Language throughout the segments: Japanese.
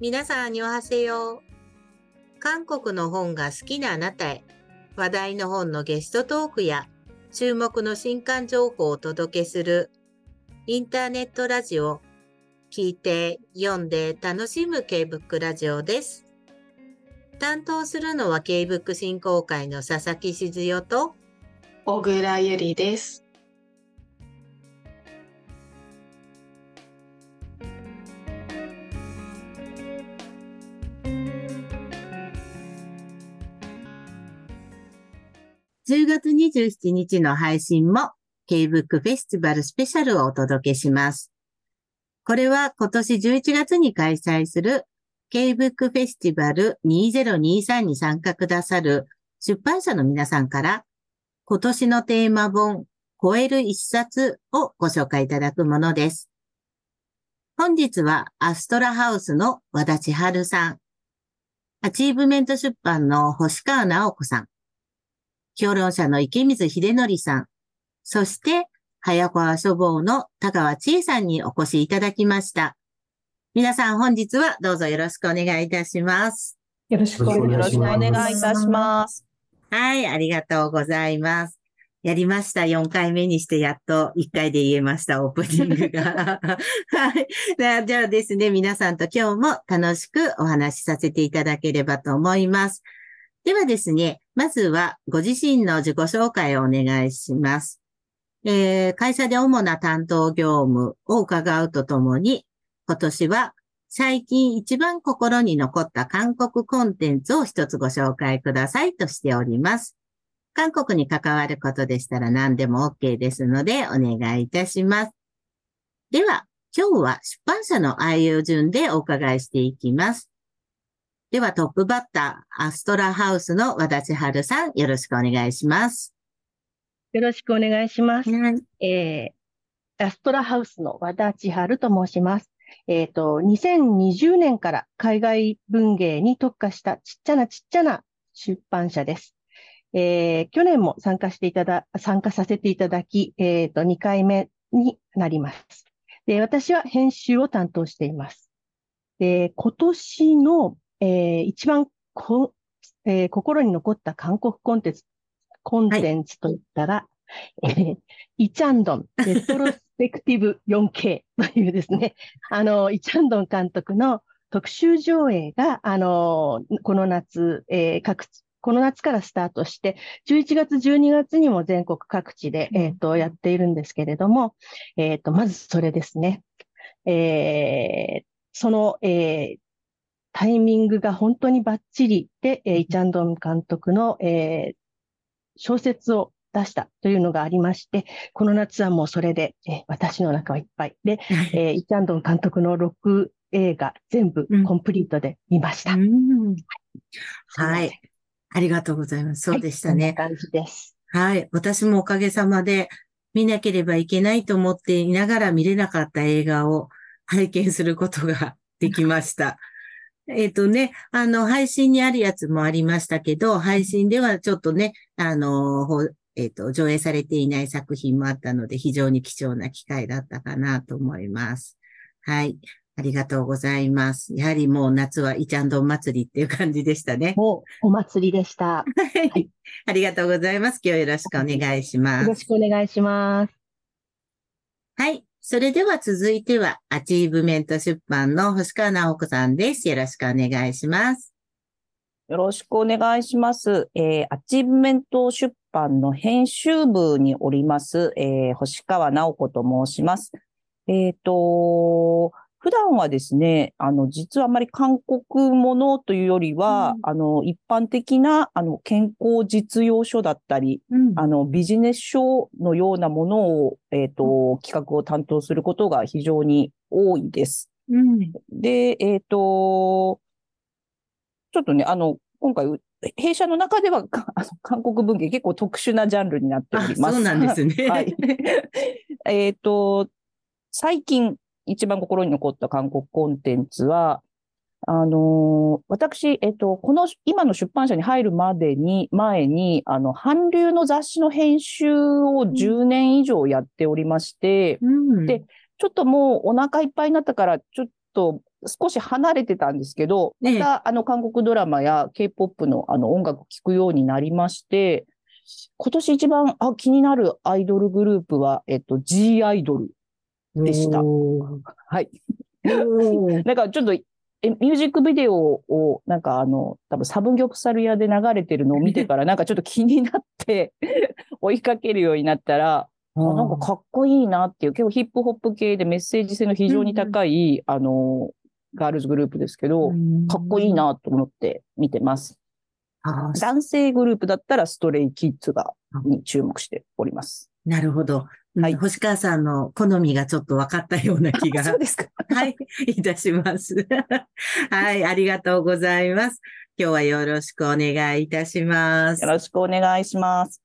皆さん、にわはせよう。韓国の本が好きなあなたへ、話題の本のゲストトークや、注目の新刊情報をお届けする、インターネットラジオ、聞いて、読んで楽しむ K-BOOK ラジオです。担当するのは K-BOOK 振興会の佐々木静代と、小倉ゆりです。10月27日の配信も K-BOOK フェスティバルスペシャルをお届けします。これは今年11月に開催する K-BOOK フェスティバル2023に参加くださる出版社の皆さんから今年のテーマ本超える一冊をご紹介いただくものです。本日はアストラハウスの和田千春さん、アチーブメント出版の星川直子さん、評論社の池水秀則さん、そして、早川書房の田川千恵さんにお越しいただきました。皆さん本日はどうぞよろしくお願いいたします。よろしくおよ願いいいたします。はい、ありがとうございます。やりました。4回目にしてやっと1回で言えました、オープニングが。はい。じゃあですね、皆さんと今日も楽しくお話しさせていただければと思います。ではですね、まずはご自身の自己紹介をお願いします。えー会社で主な担当業務を伺うとともに、今年は最近一番心に残った韓国コンテンツを一つご紹介くださいとしております。韓国に関わることでしたら何でも OK ですのでお願いいたします。では、今日は出版社の愛用順でお伺いしていきます。ではトップバッター、アストラハウスの和田千春さん、よろしくお願いします。よろしくお願いします。はい。えー、アストラハウスの和田千春と申します。えっと、2020年から海外文芸に特化したちっちゃなちっちゃな出版社です。えー、去年も参加していただ、参加させていただき、えっと、2回目になります。で、私は編集を担当しています。で、今年の、えー一番こ、えー心に残った韓国コンテンツ、コンテンツといったら、えーイチャンドン、レトロスペクティブ 4K というですね、あの、イチャンドン監督の特集上映が、あの、この夏、えー各地、この夏からスタートして、11月、12月にも全国各地で、えっ、と、やっているんですけれども、えっ、と、まずそれですね。えーその、えータイミングが本当にバッチリで、えーイチャンドン監督の、えー小説を出したというのがありまして、この夏はもうそれで、えー私の中はいっぱい。で、えーイチャンドン監督の6映画全部うんコンプリートで見ました。うんすはい。ありがとうございます。そうでしたね。はいこんな感じです。はい。私もおかげさまで見なければいけないと思っていながら見れなかった映画を拝見することができました。えっとね、あの、配信にあるやつもありましたけど、配信ではちょっとね、あの、ほえっと、上映されていない作品もあったので、非常に貴重な機会だったかなと思います。はい。ありがとうございます。やはりもう夏はイチャンドン祭りっていう感じでしたね。もうお祭りでした。はい。ありがとうございます。今日よろしくお願いしますよろ。しくお願いします。はい。それでは続いては、アチーブメント出版の星川直子さんです。よろしくお願いします。よろしくお願いします。えーアチーブメント出版の編集部におります、えー星川直子と申します。えっ、と、普段はですね、あの、実はあまり韓国ものというよりは、あの、一般的な、あの、健康実用書だったり、うんあの、ビジネス書のようなものを、えっ、と、企画を担当することが非常に多いです。うん。で、えっ、と、ちょっとね、あの、今回、う弊社の中では、か あの韓国文芸結構特殊なジャンルになっておあ、ります。そうなんですね。はい。えっと、最近一番心に残った韓国コンテンツは、あのー私、えっと、この、今の出版社に入るまでに、前に、あの、韓流の雑誌の編集を10年以上やっておりまして、うん。でちょっともうお腹いっぱいになったから、ちょっと少し離れてたんですけど、ええまた、あの、韓国ドラマや K-POP のあの音楽を聴くようになりまして、今年一番、あ、気になるアイドルグループは、えっと、G アイドル。でしたはい。なんかちょっと、えミュージックビデオを、なんかあの、多分サブギョプサル屋で流れてるのを見てから、なんかちょっと気になって、追いかけるようになったら、あなんかかっこいいなっていう、結構ヒップホップ系でメッセージ性の非常に高い、あの、ガールズグループですけど、かっこいい。なと思って見てます。男性グループだったらストレイキッズが、に注目しております。なるほど。はい星川さんの好みがちょっと分かったような気が。そうですか。はい、いたします。はい、ありがとうございます。今日はよろしくお願いいたしますよ。ろしくお願いします。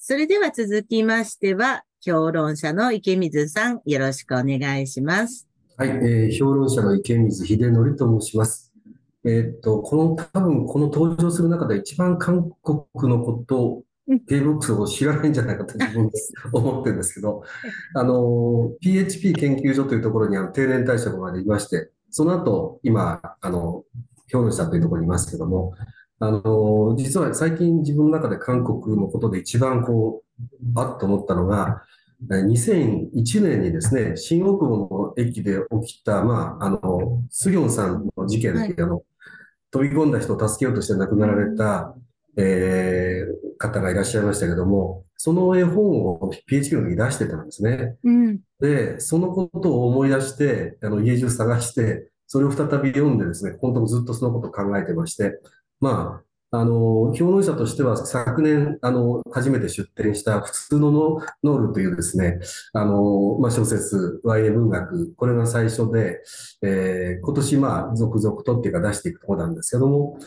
それでは続きましては、評論者の池水さん、よろしくお願いします。はい、えー評論者の池水秀則と申します。えーっと、この、多分この登場する中で一番韓国のこと K-BOX を知らないんじゃないかと自分で思ってるんですけど、あの、PHP 研究所というところにあの定年退職までいまして、その後、今、あの、評論者というところにいますけども、あの、実は最近自分の中で韓国のことで一番こう、あっと思ったのが、えー2001年にですね、新大久保の駅で起きた、まあ、あの、スギョンさんの事件で、はい。あの、飛び込んだ人を助けようとして亡くなられた、えー方がいらっしゃいましたけども、その絵本を時に出してたんですね。うん。で、そのことを思い出して、あの、家中探して、それを再び読んでですね、本当ずっとそのことを考えてまして、まあ、あの、評論者としては昨年、あの、初めて出展した普通のノノールというですね、あの、まあ、小説、YA 文学、これが最初で、えー今年、まあ、続々とっていうか出していくところなんですけども、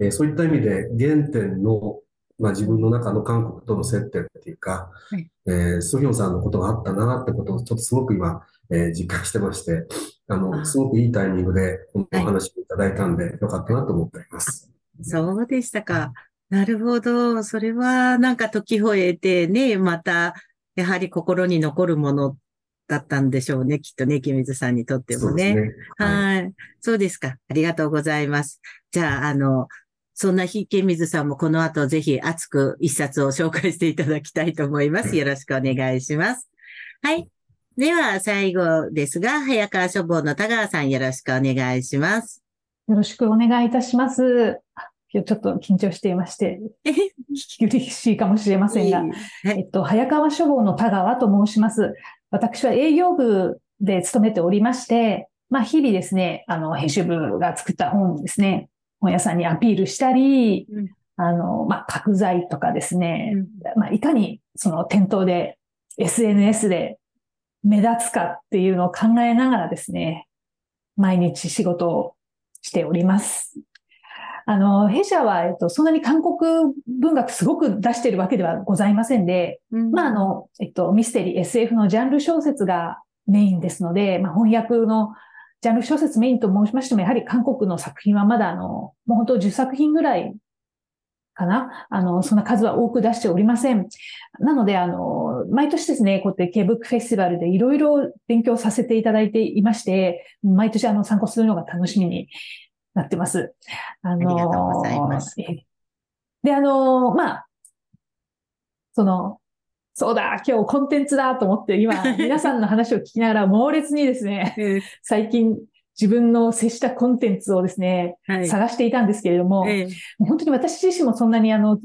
えーそういった意味で原点の、まあ、自分の中の韓国との接点っていうか、はい。えーソヒョンさんのことがあったなってことをちょっとすごく今、えー実感してまして、ああの、すごくいいタイミングでお話をいただいたんで、よかったなと思っております。そうでしたか。なるほど。それはなんか時を経てね、また、やはり心に残るものだったんでしょうね。きっとね、清水さんにとってもね。ね。はい。はい。そうですか。ありがとうございます。じゃあ、あの、そんな日、池水さんもこの後ぜひ熱く一冊を紹介していただきたいと思います。よろしくお願いします。はい。では、最後ですが、早川書房の田川さんよろしくお願いします。よろしくお願いいたします。あ今日ちょっと緊張していまして、聞き苦しいかもしれませんが、はい。えっと、早川書房の田川と申します。私は営業部で勤めておりまして、まあ、日々ですね、あの、編集部が作った本をですね、本屋さんにアピールしたり、うんあの、まあ、角材とかですね、うんまあ、いかにその店頭で SNS で目立つかっていうのを考えながらですね、毎日仕事をしております。あの、弊社は、えっと、そんなに韓国文学すごく出しているわけではございませんで、まあ、あの、えっと、ミステリー、SF のジャンル小説がメインですので、まあ、翻訳のジャンル小説メインと申しましても、やはり韓国の作品はまだ、あの、もう本当10作品ぐらいかなあの、そんな数は多く出しておりません。なので、あの、毎年ですね、こうやって K-BOOK フェスティバルでいろいろ勉強させていただいていまして、毎年あの参考するのが楽しみになってます。あのありがとうございます。えで、あの、まあ、その、そうだ、今日コンテンツだと思って、今、皆さんの話を聞きながら猛烈にですね、え最近自分の接したコンテンツをですね、ーはい。探していたんですけれども、えー本当に私自身もそんなにあの、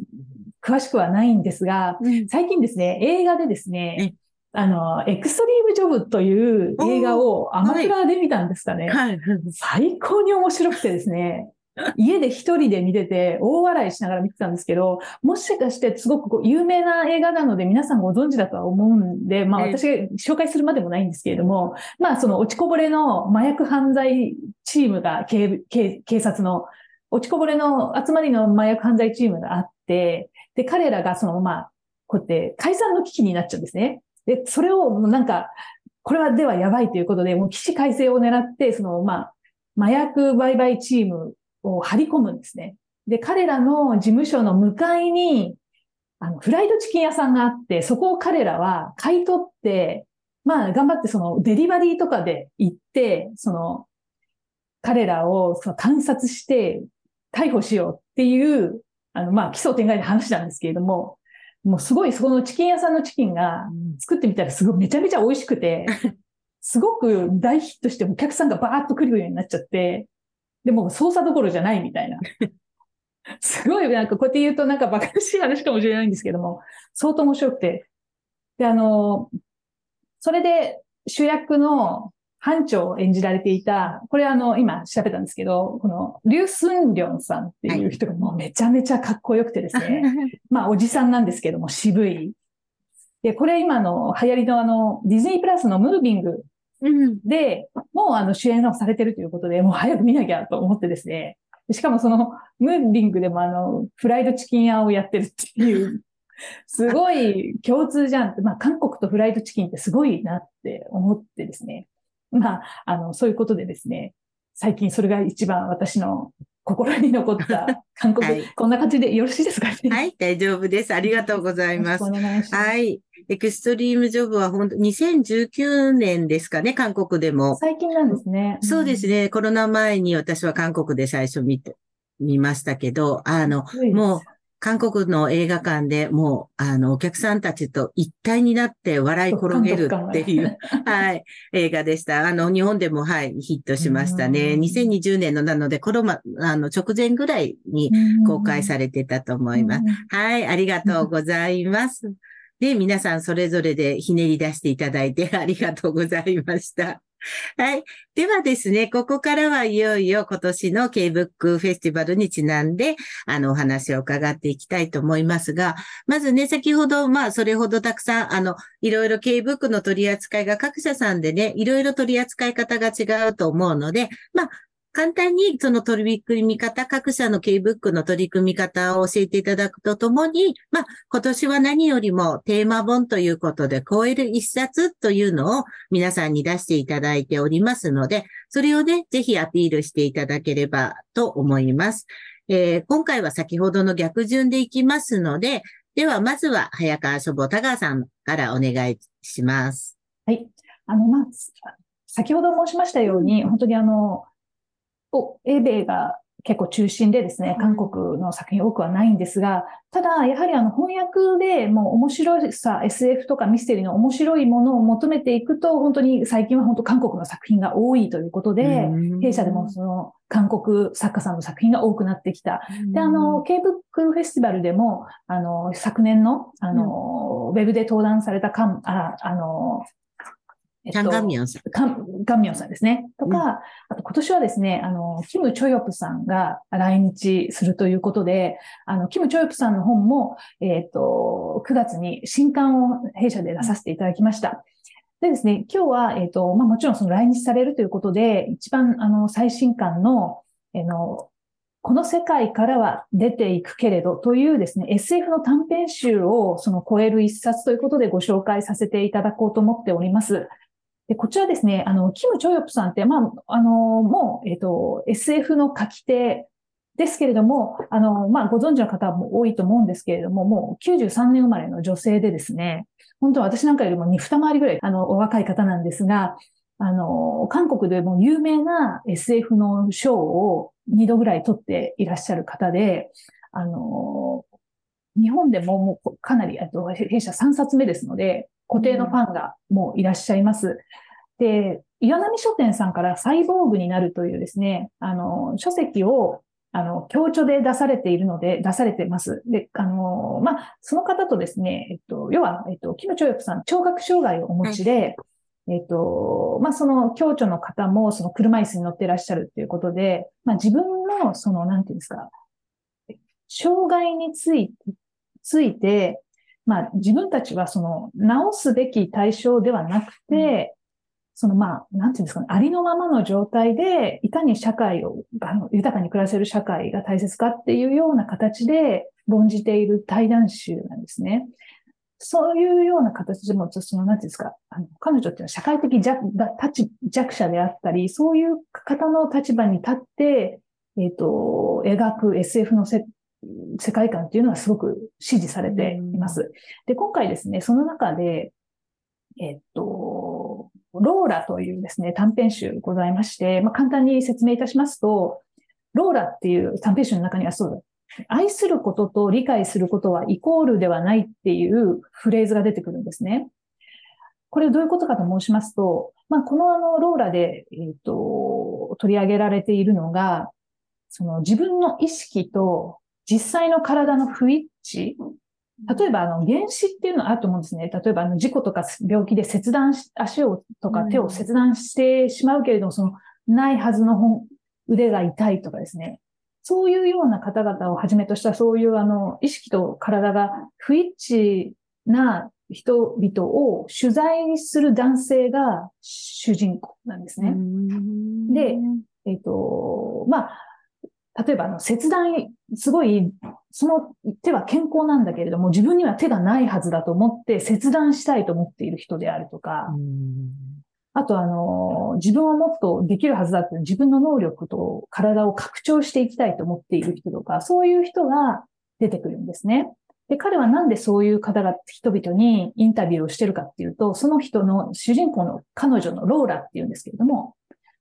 詳しくはないんですが、うん。最近ですね、映画でですね、あの、エクストリームジョブという映画をアマプラで見たんですかね。はい。最高に面白くてですね、家で一人で見てて大笑いしながら見てたんですけど、もしかしてすごくこう有名な映画なので皆さんご存知だとは思うんで、まあええ私が紹介するまでもないんですけれども、まあその落ちこぼれの麻薬犯罪チームが警警警察の落ちこぼれの集まりの麻薬犯罪チームがあって、で、彼らがそのまあ、こうやって解散の危機になっちゃうんですね。で、それをもうなんか、これはではやばいということで、もう起死回生を狙って、そのまあ、麻薬売買チームを張り込むんですね。で、彼らの事務所の向かいに、あの、フライドチキン屋さんがあって、そこを彼らは買い取って、まあ、頑張ってそのデリバリーとかで行って、その、彼らをその観察して逮捕しようっていう、あの、まあ、奇想天外な話なんですけれども、もうすごいそこのチキン屋さんのチキンが作ってみたらすごいめちゃめちゃ美味しくて、すごく大ヒットしてお客さんがバーッと来るようになっちゃって、でも操作どころじゃないみたいな。すごいなんかこうやって言うとなんか馬鹿らしい話かもしれないんですけども、相当面白くて。で、あの、それで主役の班長を演じられていた、これあの、今調べたんですけど、この、リュウ・スンリョンさんっていう人がもうめちゃめちゃかっこよくてですね、まあおじさんなんですけども渋い。で、これ今の流行りのあの、ディズニープラスのムービングうん。で、もうあの主演をされてるということで、もう早く見なきゃと思ってですね。しかもその、ムービングでもあの、フライドチキン屋をやってるっていう、すごい共通じゃんって、まあ韓国とフライドチキンってすごいなって思ってですね。まあ、あの、そういうことでですね、最近それが一番私の心に残った韓国、はいこんな感じでよろしいですかね？はい、大丈夫です。ありがとうございますます。はい。エクストリームジョブは本当、2019年ですかね、韓国でも。最近なんですね。そうですね。コロナ前に私は韓国で最初見て、見ましたけど、あの、うん。もう、韓国の映画館でもう、あの、お客さんたちと一体になって笑い転げるっていう、はい、映画でした。あの、日本でも、はい、ヒットしましたね。うん2020年のなので、コロナ、あの、直前ぐらいに公開されてたと思います。はい、ありがとうございます。で、皆さんそれぞれでひねり出していただいてありがとうございました。はい。ではですね、ここからはいよいよ今年の K-BOOK フェスティバルにちなんで、あの、お話を伺っていきたいと思いますが、まずね、先ほど、まあ、それほどたくさん、あの、いろいろ K-BOOK の取り扱いが各社さんでね、いろいろ取り扱い方が違うと思うので、まあ、簡単にその取り組み方、各社の K-BOOK の取り組み方を教えていただくとともに、まあ、今年は何よりもテーマ本ということで、超える一冊というのを皆さんに出していただいておりますので、それをね、ぜひアピールしていただければと思います。えー今回は先ほどの逆順でいきますので、ではまずは早川書房田川さんからお願いします。はい。あの、まあ、先ほど申しましたように、本当にあの、お、英米が結構中心でですね、韓国の作品多くはないんですが、ただ、やはりあの翻訳でもう面白さ、SF とかミステリーの面白いものを求めていくと、本当に最近は本当韓国の作品が多いということで、弊社でもその韓国作家さんの作品が多くなってきた。で、あの、K-BOOK フェスティバルでも、あの、昨年の、あの、ウェブで登壇されたかん、あ、あの、えっチャンガンミョンさん。カン、ガンミョンさんですね。とか、あと今年はですね、あの、キム・チョヨプさんが来日するということで、あの、キム・チョヨプさんの本も、えっ、と、9月に新刊を弊社で出させていただきました。でですね、今日は、えっ、と、まあ、もちろんその来日されるということで、一番、あの、最新刊の、あの、この世界からは出ていくけれどというですね、SF の短編集をその超える一冊ということでご紹介させていただこうと思っております。で、こちらですね、あの、キム・チョヨプさんって、まあ、あの、もう、えっ、と、SF の書き手ですけれども、あの、まあ、ご存知の方も多いと思うんですけれども、もう93年生まれの女性でですね、本当は私なんかよりも2、二回りぐらい、あの、お若い方なんですが、あの、韓国でも有名な SF の賞を2度ぐらい取っていらっしゃる方で、あの、日本でももうかなり、あと弊社3冊目ですので、固定のファンがもういらっしゃいます。で、岩波書店さんからサイボーグになるというですね、あの、書籍を、あの、強著で出されているので、出されてます。で、あの、まあ、その方とですね、えっと、要は、えっと、キム・チョヨプさん、聴覚障害をお持ちで、えっと、まあ、その、強著の方も、その車椅子に乗ってらっしゃるっていうことで、まあ、自分の、その、なんていうんですか、障害について、ついて、まあ、自分たちはその、直すべき対象ではなくて、そのまあ、なんていうんですかね、ありのままの状態で、いかに社会を、あの、豊かに暮らせる社会が大切かっていうような形で論じている対談集なんですね。そういうような形でも、その、なんていうんですか、あの、彼女っていうのは社会的弱弱者であったり、そういう方の立場に立って、えっ、と、描く SF のせ世界観っていうのはすごく支持されています。で、今回ですね、その中で、えっと、ローラというですね、短編集ございまして、まあ、簡単に説明いたしますと、ローラっていう短編集の中にはそうだ。愛することと理解することはイコールではないっていうフレーズが出てくるんですね。これどういうことかと申しますと、まあ、このあの、ローラで、えっ、と、取り上げられているのが、その自分の意識と実際の体の不一致？例えば、あの、原子っていうのはあると思うんですね。例えば、あの、事故とか病気で切断し、足をとか手を切断してしまうけれども、その、ないはずの本腕が痛いとかですね。そういうような方々をはじめとした、そういうあの、意識と体が不一致な人々を取材する男性が主人公なんですね。で、えっ、と、まあ、例えばあの切断、すごい、その手は健康なんだけれども、自分には手がないはずだと思って切断したいと思っている人であるとか、あとあの、自分はもっとできるはずだって自分の能力と体を拡張していきたいと思っている人とか、そういう人が出てくるんですね。で、彼はなんでそういう方が、人々にインタビューをしてるかっていうと、その人の主人公の彼女のローラっていうんですけれども、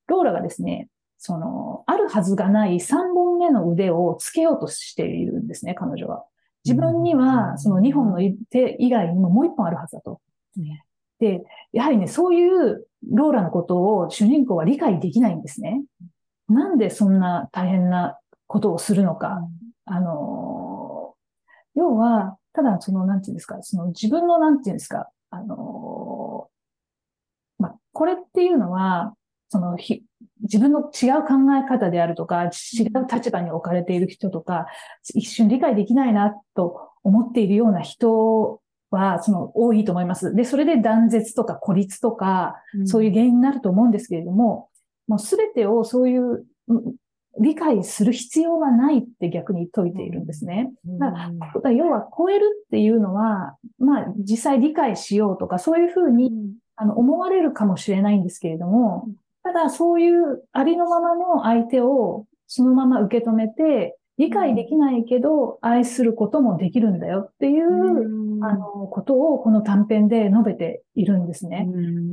ローラがですね、その、あるはずがない3本目の腕をつけようとしているんですね、彼女は。自分には、その2本の手以外にももう1本あるはずだと。で、やはりね、そういうローラのことを主人公は理解できないんですね。なんでそんな大変なことをするのか。あの、要は、ただその、なんていうんですか、その自分の、なんていうんですか、あの、まあ、これっていうのは、そのひ、自分の違う考え方であるとか、違う立場に置かれている人とか、一瞬理解できないなと思っているような人は、その、多いと思います。で、それで断絶とか孤立とか、そういう原因になると思うんですけれども、もうすべてをそういう、理解する必要はないって逆に説いているんですね。だから要は超えるっていうのは、まあ実際理解しようとかそういうふうに、あの思われるかもしれないんですけれども、ただそういうありのままの相手をそのまま受け止めて、理解できないけど愛することもできるんだよっていう、あの、ことをこの短編で述べているんですね。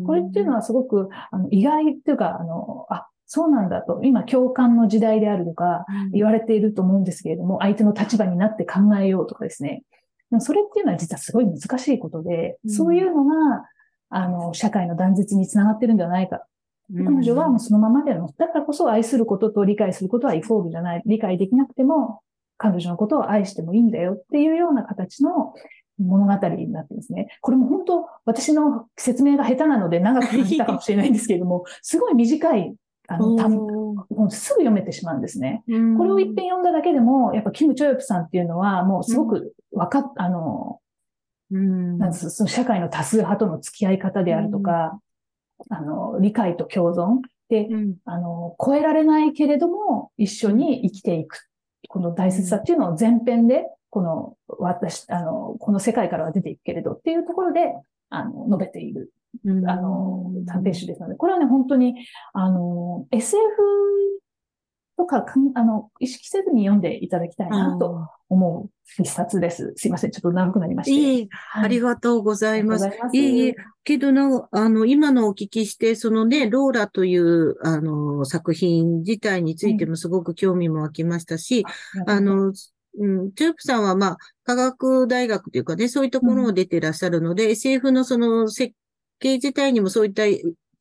これっていうのはすごくあの意外っていうか、あの、あ、そうなんだと、今共感の時代であるとか言われていると思うんですけれども、相手の立場になって考えようとかですね。でもそれっていうのは実はすごい難しいことで、そういうのが、あの、社会の断絶につながってるんではないか。彼女はもうそのままでの、だからこそ愛することと理解することはイコールじゃない。理解できなくても、彼女のことを愛してもいいんだよっていうような形の物語になってですね。これも本当、私の説明が下手なので長く感じたかもしれないんですけれども、すごい短い、あの、単もうすぐ読めてしまうんですね。これを一遍読んだだけでも、やっぱキム・チョヨプさんっていうのは、もうすごくわかっ、あの、なんですその社会の多数派との付き合い方であるとか、あの、理解と共存で、あの、超えられないけれども、一緒に生きていく。この大切さっていうのを前編で、この、私、あの、この世界からは出ていくけれどっていうところで、あの、述べている、あの、短編集ですので、これはね、本当に、あの、SF とかかん、あの、意識せずに読んでいただきたいなと思う一冊です。すいません。ちょっと長くなりまして。いい、ありがとうございます。ありがとうございいますえいえ、けどな、あの、今のお聞きして、そのね、ローラという、あの、作品自体についてもすごく興味も湧きましたし、あの、うん、チュープさんは、まあ、科学大学というかね、そういうところを出てらっしゃるので、SF のその設計自体にもそういった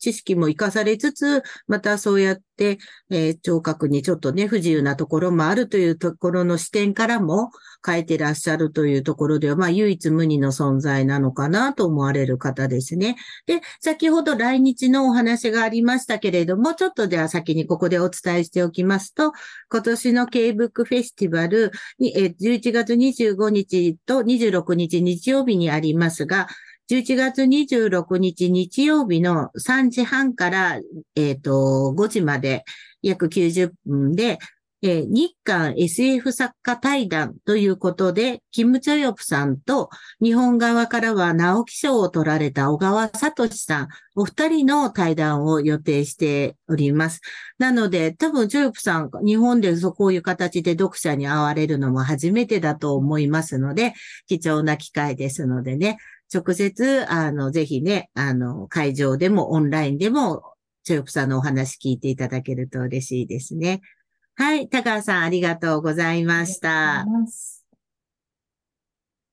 知識も活かされつつ、またそうやって、えー聴覚にちょっとね、不自由なところもあるというところの視点からも変えてらっしゃるというところでは、まあ、唯一無二の存在なのかなと思われる方ですね。で、先ほど来日のお話がありましたけれども、ちょっとでは先にここでお伝えしておきますと、今年の K-BOOK フェスティバルに、え11月25日と26日日曜日にありますが、11月26日日曜日の3時半から、えっ、と、5時まで約90分で、えー日韓 SF 作家対談ということで、キム・チョヨプさんと日本側からは直木賞を取られた小川聡さん、お二人の対談を予定しております。なので、多分、チョヨプさん、日本でそこういう形で読者に会われるのも初めてだと思いますので、貴重な機会ですのでね、直接、あの、ぜひね、あの、会場でもオンラインでも、チョヨプさんのお話聞いていただけると嬉しいですね。はい。高橋さん、ありがとうございました。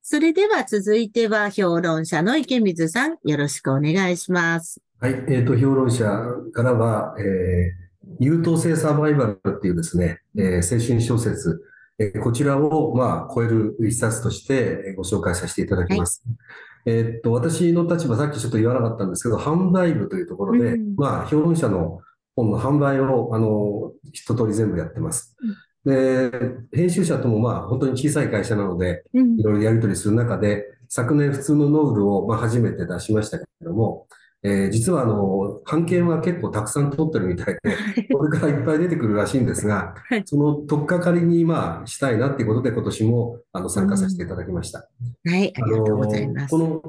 それでは続いては評論者の池水さん、よろしくお願いします。はい。えっ、と、評論者からは、えー優等生サバイバルっていうですね、えー青春小説、えーこちらを、まあ、超える一冊としてえーご紹介させていただきます。えっと、私の立場、さっきちょっと言わなかったんですけど、販売部というところで、うんまあ、評論者の本の販売を、あの、一通り全部やってます。で、編集者とも、まあ、本当に小さい会社なので、うん。いろいろやり取りする中で、昨年普通のノールを、まあ、初めて出しましたけれども、えー実はあの、版権は結構たくさん取ってるみたいで、これからいっぱい出てくるらしいんですがはい、その取っかかりに、まあ、したいなっていうことで、今年も、あの、参加させていただきました。はい、ありがとうございます。この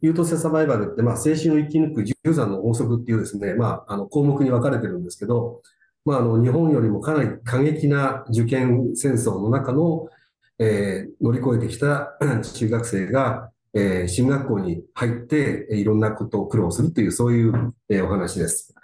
優等生サバイバルって、まあ、青春を生き抜く十三の法則っていうですね、まあ、あの項目に分かれてるんですけど、まあ、あの日本よりもかなり過激な受験戦争の中の、えー乗り越えてきた中学生が、えー進学校に入って、えいろんなことを苦労するという、そういう、えーお話です。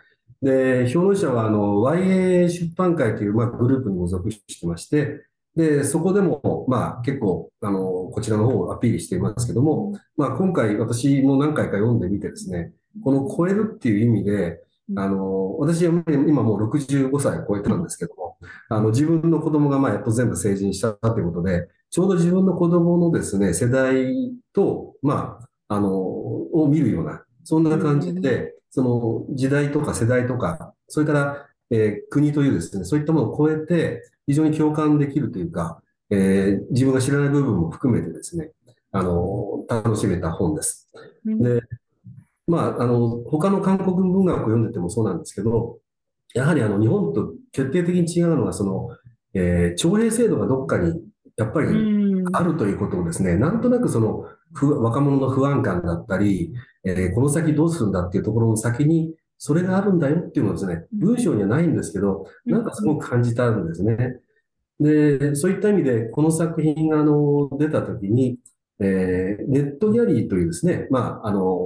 で、評論者は、あの、YA 出版会という、まあ、グループにも属してまして、で、そこでも、まあ、結構、あの、こちらの方をアピールしていますけども、まあ、今回私も何回か読んでみてですね、この超えるっていう意味で、あの、私は今もう65歳超えてたんですけども、あの、自分の子供がまあやっと全部成人したということで、ちょうど自分の子供のですね、世代と、まあ、あの、を見るような、そんな感じで、その時代とか世代とか、それから、えー国というですね、そういったものを超えて、非常に共感できるというか、えー自分が知らない部分も含めてですね、あの、楽しめた本です。で、まあ、あの、他の韓国文学を読んでてもそうなんですけど、やはりあの、日本と決定的に違うのは、その、えー徴兵制度がどっかに、やっぱりうん。あるということをですね、なんとなくその、不若者の不安感だったり、えーこの先どうするんだっていうところの先に、それがあるんだよっていうのをですね、文章にはないんですけど、なんかすごく感じたんですね。で、そういった意味で、この作品があの出たときに、えーネットギャリーというですね、まあ、あの、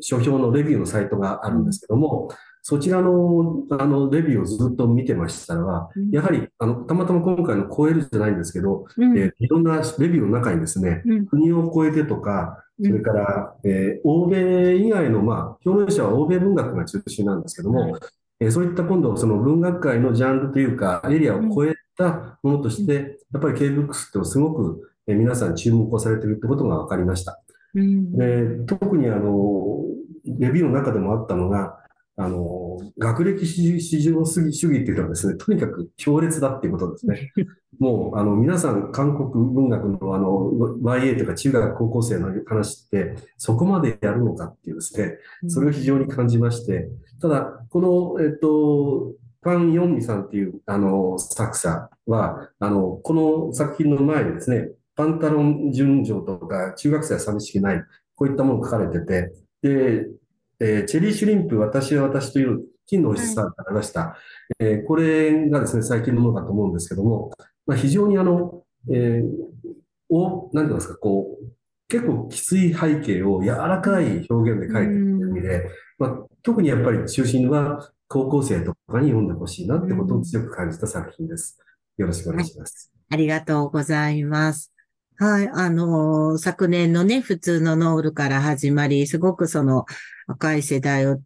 書評のレビューのサイトがあるんですけども、そちらの、あの、レビューをずっと見てましたら、やはり、あの、たまたま今回の超えるじゃないんですけど、うん。えーいろんなレビューの中にですね、うん。国を超えてとか、それから、えー欧米以外の、まあ、評論者は欧米文学が中心なんですけども、えーそういった今度、その文学界のジャンルというか、エリアを超えたものとして、やっぱり K-BOOKS ってすごく、えー皆さん注目をされているってことが分かりました。うん。で、特にあの、レビューの中でもあったのが、あの、学歴至上主義主義っていうのはですね、とにかく強烈だっていうことですね。もう、あの、皆さん、韓国文学のあの、YA とか中学高校生の話って、そこまでやるのかっていうですね、それを非常に感じまして、ただ、この、えっと、パン・ヨンミさんっていう、あの、作者は、あの、この作品の前にですね、パンタロン純情とか、中学生は寂しくない、こういったものが書かれてて、で、えーチェリーシュリンプ、私は私という、金の星さんから出した、えーこれがですね、最近のものだと思うんですけども、まあ、非常にあの、えーお、なんて言いますか、こう、結構きつい背景を柔らかい表現で書いてるという意味で、まあ、特にやっぱり中心は高校生とかに読んでほしいなってことを強く感じた作品です。よろしくお願いします。ありがとうございます。はい。あの昨年のね、普通のノールから始まり、すごくその若い世代を、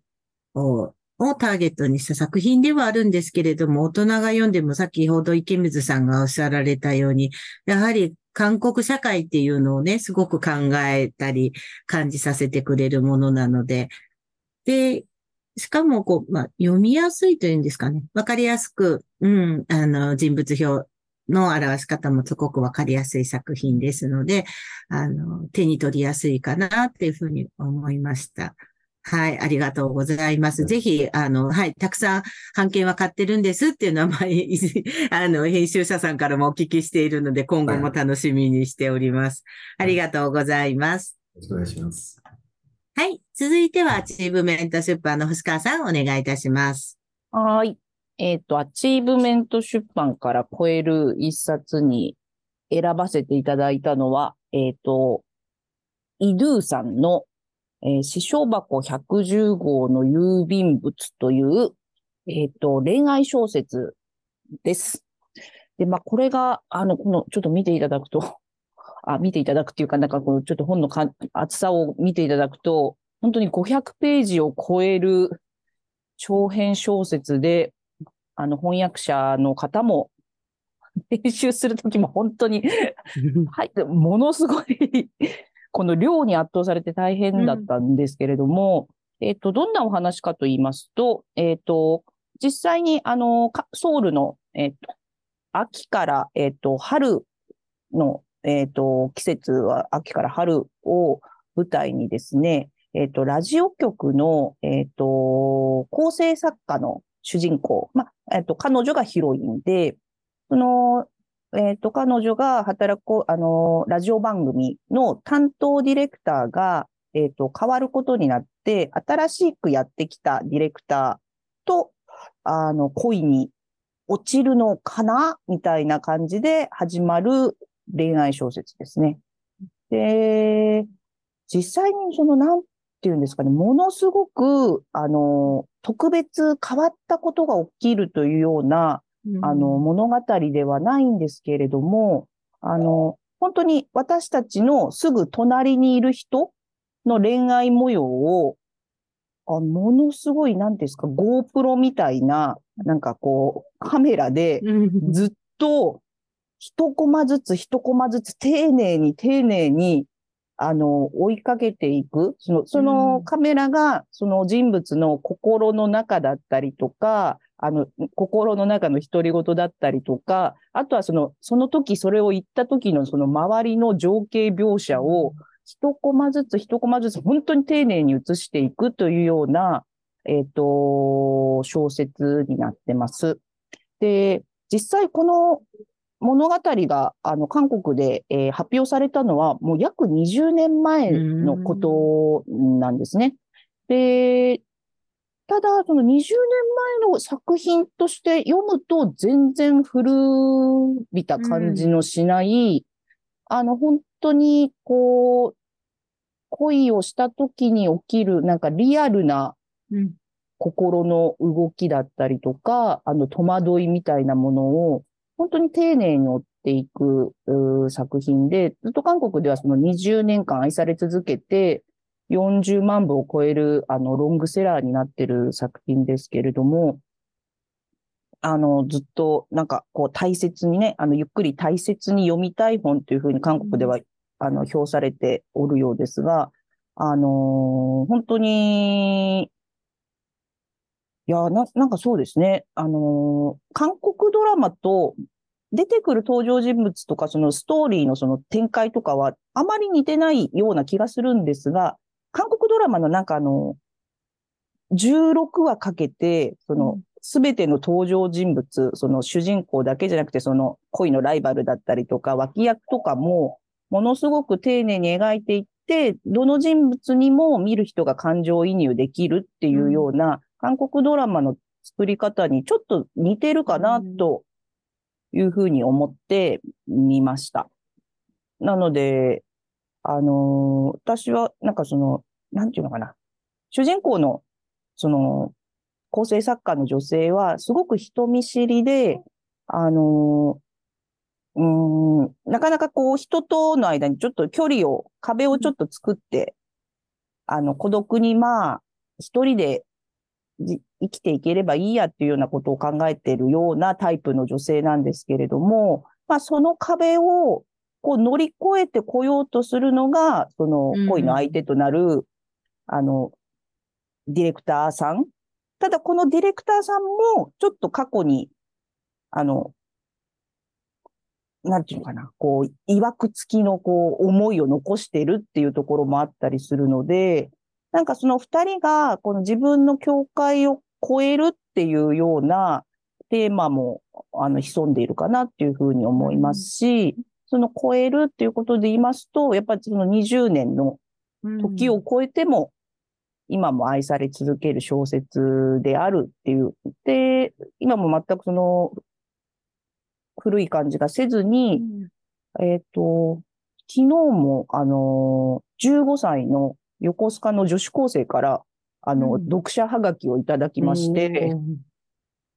ををターゲットにした作品ではあるんですけれども、大人が読んでも先ほど池水さんがおっしゃられたように、やはり韓国社会っていうのをね、すごく考えたり感じさせてくれるものなので、で、しかも、こう、まあ、読みやすいというんですかね。わかりやすく、うん、あの、人物表の表し方もすごくわかりやすい作品ですので、あの、手に取りやすいかなっていうふうに思いました。はい、ありがとうございます。ぜひ、あの、はい、たくさん版権は買ってるんですっていうのは、まあ、い あの、編集者さんからもお聞きしているので、今後も楽しみにしております。ありがとうございます。よろしくお願いします。はい、続いては、アチーブメント出版の星川さん、お願いいたします。はーい。えっ、と、アチーブメント出版から超える一冊に選ばせていただいたのは、えっ、と、イ・ドウさんの、えー、死傷箱110号の郵便物という、えっ、と、恋愛小説です。で、まあ、これが、あの、この、ちょっと見ていただくと、あ、見ていただくっていうか、なんかこの、ちょっと本のか厚さを見ていただくと、本当に500ページを超える長編小説で、あの、翻訳者の方も、編集するときも本当に、はい、ものすごい、この量に圧倒されて大変だったんですけれども、えっと、どんなお話かと言いますと、えっと、実際に、あの、かソウルの、えっと、秋から、えっと、春の、えっと、季節は秋から春を舞台にですね、えっと、ラジオ局の、えっと、構成作家の主人公、まあ、えっと、彼女がヒロインで、その、えっと、彼女が働く、あの、ラジオ番組の担当ディレクターが、えっと、変わることになって、新しくやってきたディレクターと、あの、恋に落ちるのかな？みたいな感じで始まる恋愛小説ですね。で、実際にその、なんていうんですかね、ものすごく、あの、特別変わったことが起きるというような、あの、物語ではないんですけれども、あの、本当に私たちのすぐ隣にいる人の恋愛模様を、あものすごい、なんですか、GoPro みたいな、なんかこう、カメラでうん。ずっと、一コマずつ一コマずつ丁寧に丁寧に、あの、追いかけていく。その、そのカメラが、その人物の心の中だったりとか、あの、心の中の独り言だったりとか、あとはその、その時それを言った時のその周りの情景描写を、一コマずつ一コマずつ本当に丁寧に映していくというような、えっ、と、小説になってます。で、実際この物語が、あの、韓国で、えー発表されたのは、もう約20年前のことなんですね。で、ただ、その20年前の作品として読むと、全然古びた感じのしない、あの、本当に、こう、恋をした時に起きる、なんかリアルなうん心の動きだったりとか、あの戸惑いみたいなものを、本当に丁寧に追っていく作品で、ずっと韓国ではその20年間愛され続けて、40万部を超えるあのロングセラーになってる作品ですけれども、あの、ずっとなんかこう大切にね、あの、ゆっくり大切に読みたい本というふうに韓国では、あの、評されておるようですが、あのー本当に、いや、な、なんかそうですね。あのー韓国ドラマと出てくる登場人物とか、そのストーリーのその展開とかはあまり似てないような気がするんですが、韓国ドラマのなんかあの、16話かけて、その、すべての登場人物、その主人公だけじゃなくて、その恋のライバルだったりとか、脇役とかも、ものすごく丁寧に描いていって、どの人物にも見る人が感情移入できるっていうような、韓国ドラマの作り方にちょっと似てるかなというふうに思ってみました。なので、あのー私はなんかその、なんていうのかな。主人公の、その、構成作家の女性はすごく人見知りで、あのーうん、なかなかこう人との間にちょっと距離を、壁をちょっと作って、あの、孤独にまあ、一人で生きていければいいやっていうようなことを考えているようなタイプの女性なんですけれども、まあその壁をこう乗り越えてこようとするのが、そのうん恋の相手となる、あの、ディレクターさん。ただこのディレクターさんもちょっと過去に、あの、なんていうのかな、こう、曰く付きのこう、思いを残しているっていうところもあったりするので、なんかその二人が、この自分の境界を超えるっていうようなテーマも、あの、潜んでいるかなっていうふうに思いますし、その超えるっていうことで言いますと、やっぱりその20年の時を超えても、今も愛され続ける小説であるっていう。で、今も全くその、古い感じがせずに、えっ、と、昨日も、あの15歳の横須賀の女子高生から、あの、うん。読者はがきをいただきまして、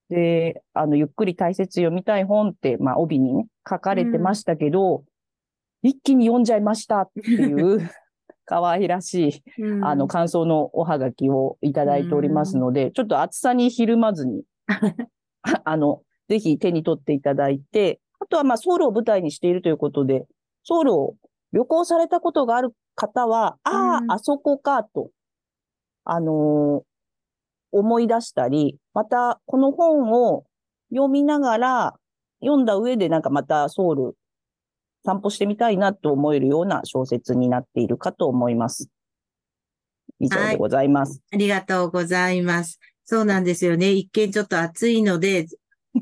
で、あの、ゆっくり大切読みたい本って、まあ、帯にね、書かれてましたけど、一気に読んじゃいましたっていう、可愛らしい、うん。あの、感想のおはがきをいただいておりますので、ちょっと暑さにひるまずに、あの、ぜひ手に取っていただいて、あとは、まあ、ソウルを舞台にしているということで、ソウルを旅行されたことがある方は、ああ、うんあそこかと、あのー思い出したり、また、この本を読みながら、読んだ上でなんかまたソウル散歩してみたいなと思えるような小説になっているかと思います。以上でございます。ありがとうございます。そうなんですよね。一見ちょっと暑いので、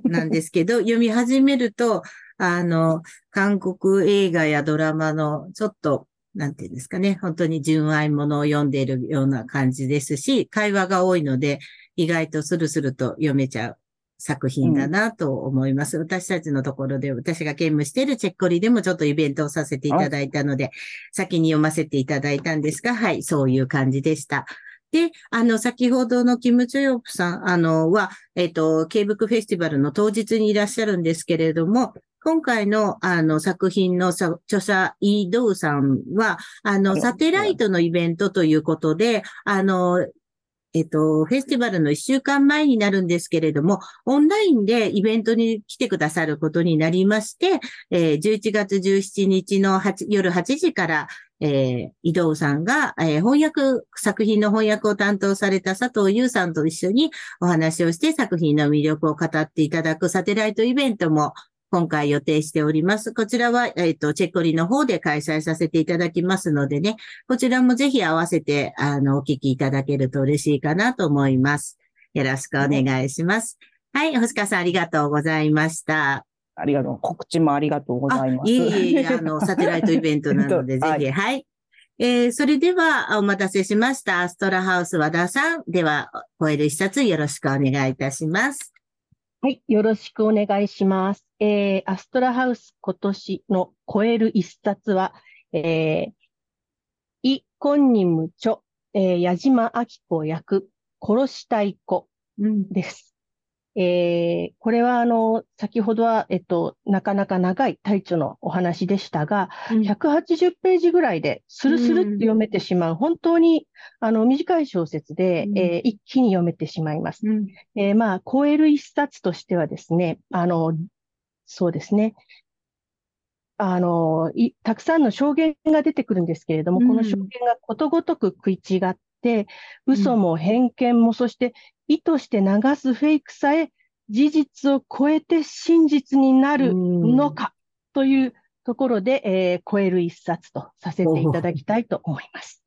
なんですけど、読み始めると、あの、韓国映画やドラマの、ちょっと、なんていうんですかね、本当に純愛ものを読んでいるような感じですし、会話が多いので、意外とスルスルと読めちゃう作品だなと思います。私たちのところで、私が兼務しているチェッコリでもちょっとイベントをさせていただいたので、先に読ませていただいたんですが、はい、そういう感じでした。で、あの、先ほどのキム・チョヨプさん、あの、は、えっ、と、K ブクフェスティバルの当日にいらっしゃるんですけれども、今回の、あの、作品のさ著者、イ・ドウさんは、あの、はい。サテライトのイベントということで、あの、えっと、フェスティバルの一週間前になるんですけれども、オンラインでイベントに来てくださることになりまして、えー11月17日の8夜8時から、えー、移動さんが、えー翻訳、作品の翻訳を担当された佐藤優さんと一緒にお話をして作品の魅力を語っていただくサテライトイベントも今回予定しております。こちらは、えっ、と、チェッコリの方で開催させていただきますのでね、こちらもぜひ合わせて、あの、お聞きいただけると嬉しいかなと思います。よろしくお願いします。はい、星川さんありがとうございました。ありがとう。告知もありがとうございます。いえいえいえ、あの、サテライトイベントなので、ぜはいひ、はい。えーそれでは、お待たせしました。アストラハウス和田さん。では、超える一冊よろしくお願いいたします。はい、よろしくお願いします。えー、アストラハウス今年の超える一冊は、えー、イ・コンニムチョ、えー、矢島明子役、殺したい子うん。です。えー、これはあの、先ほどは、えっと、なかなか長いタイトのお話でしたが、180ページぐらいでスルスルって読めてしまう、本当にあの短い小説で、うんえー一気に読めてしまいます。うん。えーまあ、超える一冊としてはですね、あの、そうですね。あの、い、たくさんの証言が出てくるんですけれども、うんこの証言がことごとく食い違って、嘘も偏見も、そして意図して流すフェイクさえ事実を超えて真実になるのかというところで、えー超える一冊とさせていただきたいと思います。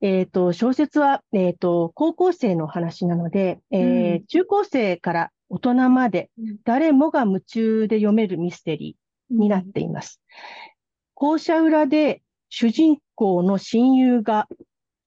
えっと、小説は、えっと、高校生の話なので、えーうん中高生から大人までうん誰もが夢中で読めるミステリーになっています。校舎裏で主人公の親友が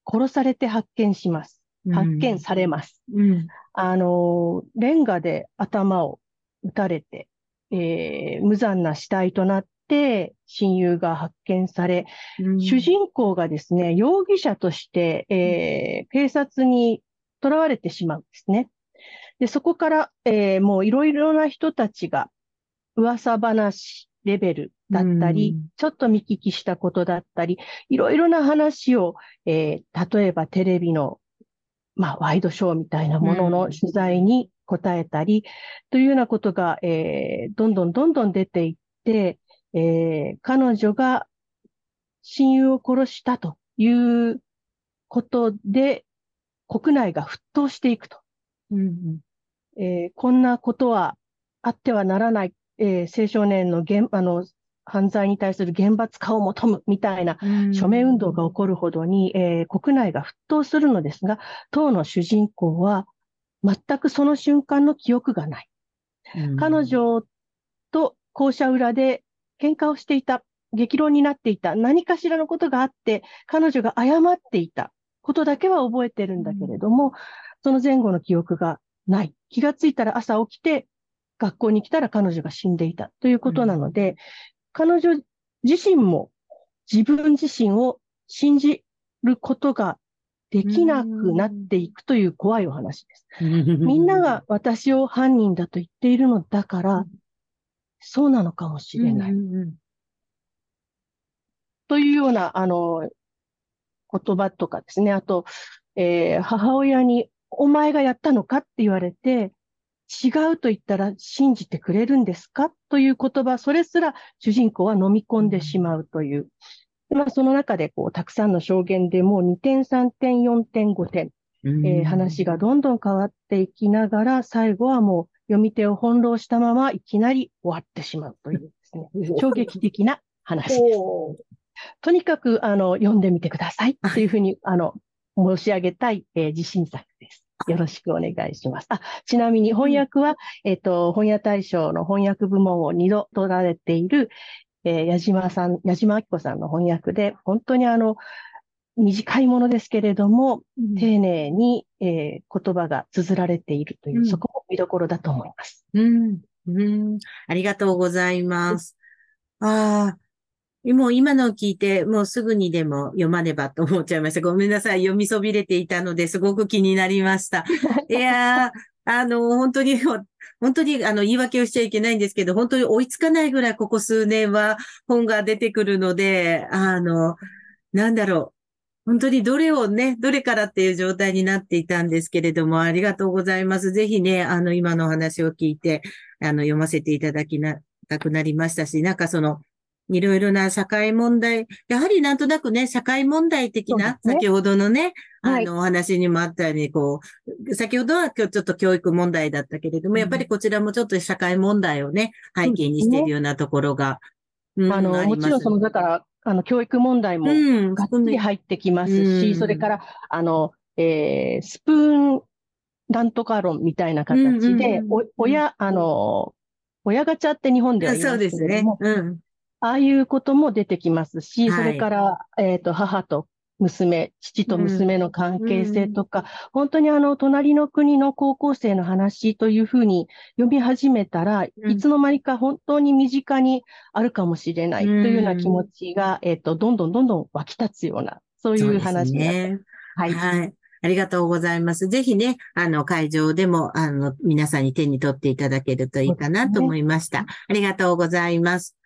殺されて発見します。発見されます。うん。あの、レンガで頭を撃たれて、えー無残な死体となって、親友が発見され、うん主人公がですね、容疑者として、えー警察に囚われてしまうんですね。で、そこから、えーもういろいろな人たちが噂話レベルだったり、うんちょっと見聞きしたことだったり、いろいろな話を、えー例えばテレビの、まあ、ワイドショーみたいなものうんの取材に答えたり、というようなことが、えーどんどんどんどん出ていって、えー彼女が親友を殺したということで、国内が沸騰していくと。うん。えーこんなことはあってはならない、えー青少年の厳あの犯罪に対する厳罰化を求むみたいなうん。署名運動が起こるほどに、えー国内が沸騰するのですが、当の主人公は全くその瞬間の記憶がない。彼女と校舎裏で喧嘩をしていた、激論になっていた、何かしらのことがあって、彼女が謝っていたことだけは覚えてるんだけれども、その前後の記憶がない。気がついたら朝起きて、学校に来たら彼女が死んでいたということなので、彼女自身も自分自身を信じることができなくなっていくという怖いお話です。みんなが私を犯人だと言っているのだから、そうなのかもしれない。うんうんというような、あの、言葉とかですね。あと、えー母親に、お前がやったのかって言われて、違うと言ったら信じてくれるんですか？という言葉、それすら主人公は飲み込んでしまうという。まあ、その中で、こう、たくさんの証言でもう2点、3点、4点、5点、うんえー話がどんどん変わっていきながら、最後はもう読み手を翻弄したままいきなり終わってしまうというですね、衝撃的な話です。とにかく、あの、読んでみてくださいっていうふうに、あの、申し上げたい、えー自信作です。よろしくお願いします。あ、ちなみに翻訳は、えっ、と、本屋大賞の翻訳部門を2度取られている、えー矢島さん、矢島明子さんの翻訳で、本当にあの、短いものですけれども、丁寧に、えー言葉が綴られているという、うんそこも見どころだと思います。うん、うん、ありがとうございます。ああ、もう今のを聞いて、もうすぐにでも読まねばと思っちゃいました。ごめんなさい。読みそびれていたのですごく気になりました。いやー、あの、本当に、本当に、あの、言い訳をしちゃいけないんですけど、本当に追いつかないぐらいここ数年は本が出てくるので、あの、なんだろう。本当にどれをね、どれからっていう状態になっていたんですけれども、ありがとうございます。ぜひね、あの、今のお話を聞いて、あの、読ませていただきな、たくなりましたし、なんかその、いろいろな社会問題、やはりなんとなくね、社会問題的な、そうですね。先ほどのね、はい。あの、お話にもあったように、こう、先ほどは今日ちょっと教育問題だったけれども、やっぱりこちらもちょっと社会問題をね、背景にしているようなところが、うんあの、ります。もちろんその、だから、あの、教育問題もうん、がっつり入ってきますし、うん。それから、あの、えースプーンなんとか論みたいな形で、うんお親、あの、親ガチャって日本では言いそうますですねけれども、。うん。ああいうことも出てきますし、はいそれから、えっと、母と娘、父と娘の関係性とか、本当にあの、隣の国の高校生の話というふうに読み始めたら、うんいつの間にか本当に身近にあるかもしれないというような気持ちが、えっと、どんどんどんどん湧き立つような、そういうそうですね。はい。はい。ありがとうございます。ぜひね、あの、会場でも、あの、皆さんに手に取っていただけるといいかなと思いました。ありがとうございます。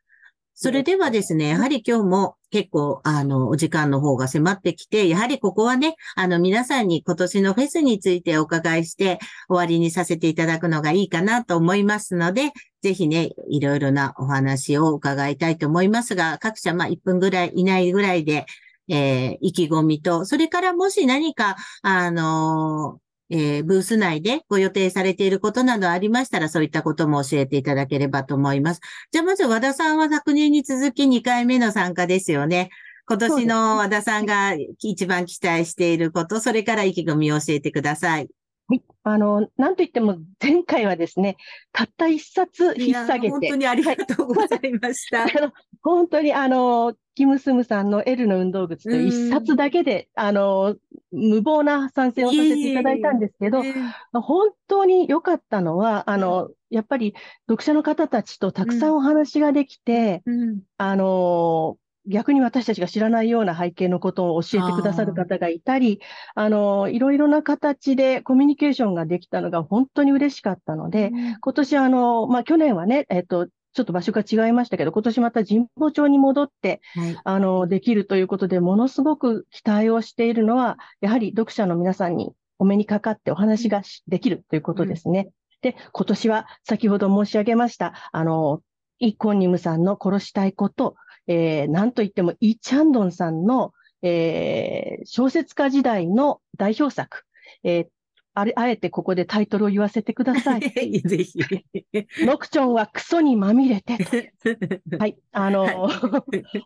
それではですね、やはり今日も結構、あの、お時間の方が迫ってきて、やはりここはね、あの、皆さんに今年のフェスについてお伺いして、終わりにさせていただくのがいいかなと思いますので、ぜひね、いろいろなお話を伺いたいと思いますが、各社、まあ、1分ぐらい以内ぐらいで、えー意気込みと、それからもし何か、あのーえーブース内でご予定されていることなどありましたら、そういったことも教えていただければと思います。じゃあ、まず和田さんは昨年に続き2回目の参加ですよね。今年の和田さんが一番期待していること、それから意気込みを教えてください。はい。あの、なんといっても、前回はですね、たった一冊引っ提げて本当、にありがとうございました。あの、本当にあの、キム・スムさんの L の運動靴という一冊だけで、あの、無謀な参戦をさせていただいたんですけど、えー本当に良かったのは、あの、やっぱり読者の方たちとたくさんお話ができて、うん。あの、逆に私たちが知らないような背景のことを教えてくださる方がいたり、あの、いろいろな形でコミュニケーションができたのが本当に嬉しかったので、今年あの、まあ、去年はね、えっと、ちょっと場所が違いましたけど、今年また神保町に戻って、はい。あの、できるということで、ものすごく期待をしているのは、やはり読者の皆さんにお目にかかってお話がしできるということですね。で、今年は先ほど申し上げました、あの、イ・コンニムさんの殺したいこと、えー、なんといってもイ・チャンドンさんの、えー、小説家時代の代表作、えーあれ、あえてここでタイトルを言わせてください。ぜひ。ノクチョンはクソにまみれて。はい。あの、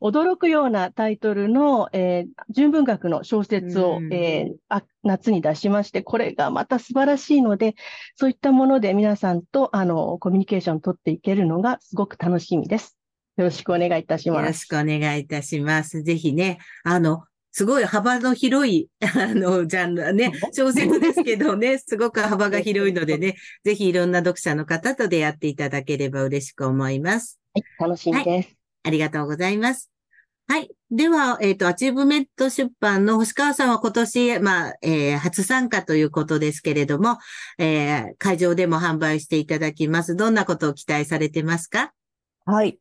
驚くようなタイトルの、えー純文学の小説を、うんえーあ夏に出しまして、これがまた素晴らしいので、そういったもので皆さんとあのコミュニケーションを取っていけるのがすごく楽しみです。よろしくお願いいたしよます。ろしくお願いいたします。ぜひね、あの、すごい幅の広い、あの、ジャンルね、小説ですけどね、すごく幅が広いのでね、ぜひいろんな読者の方と出会っていただければ嬉しく思います。はい、楽しみです。ありがとうございます。はい。では、えっ、と、アチーブメント出版の星川さんは今年、まあ、えー初参加ということですけれども、えー会場でも販売していただきます。どんなことを期待されてますか？はい。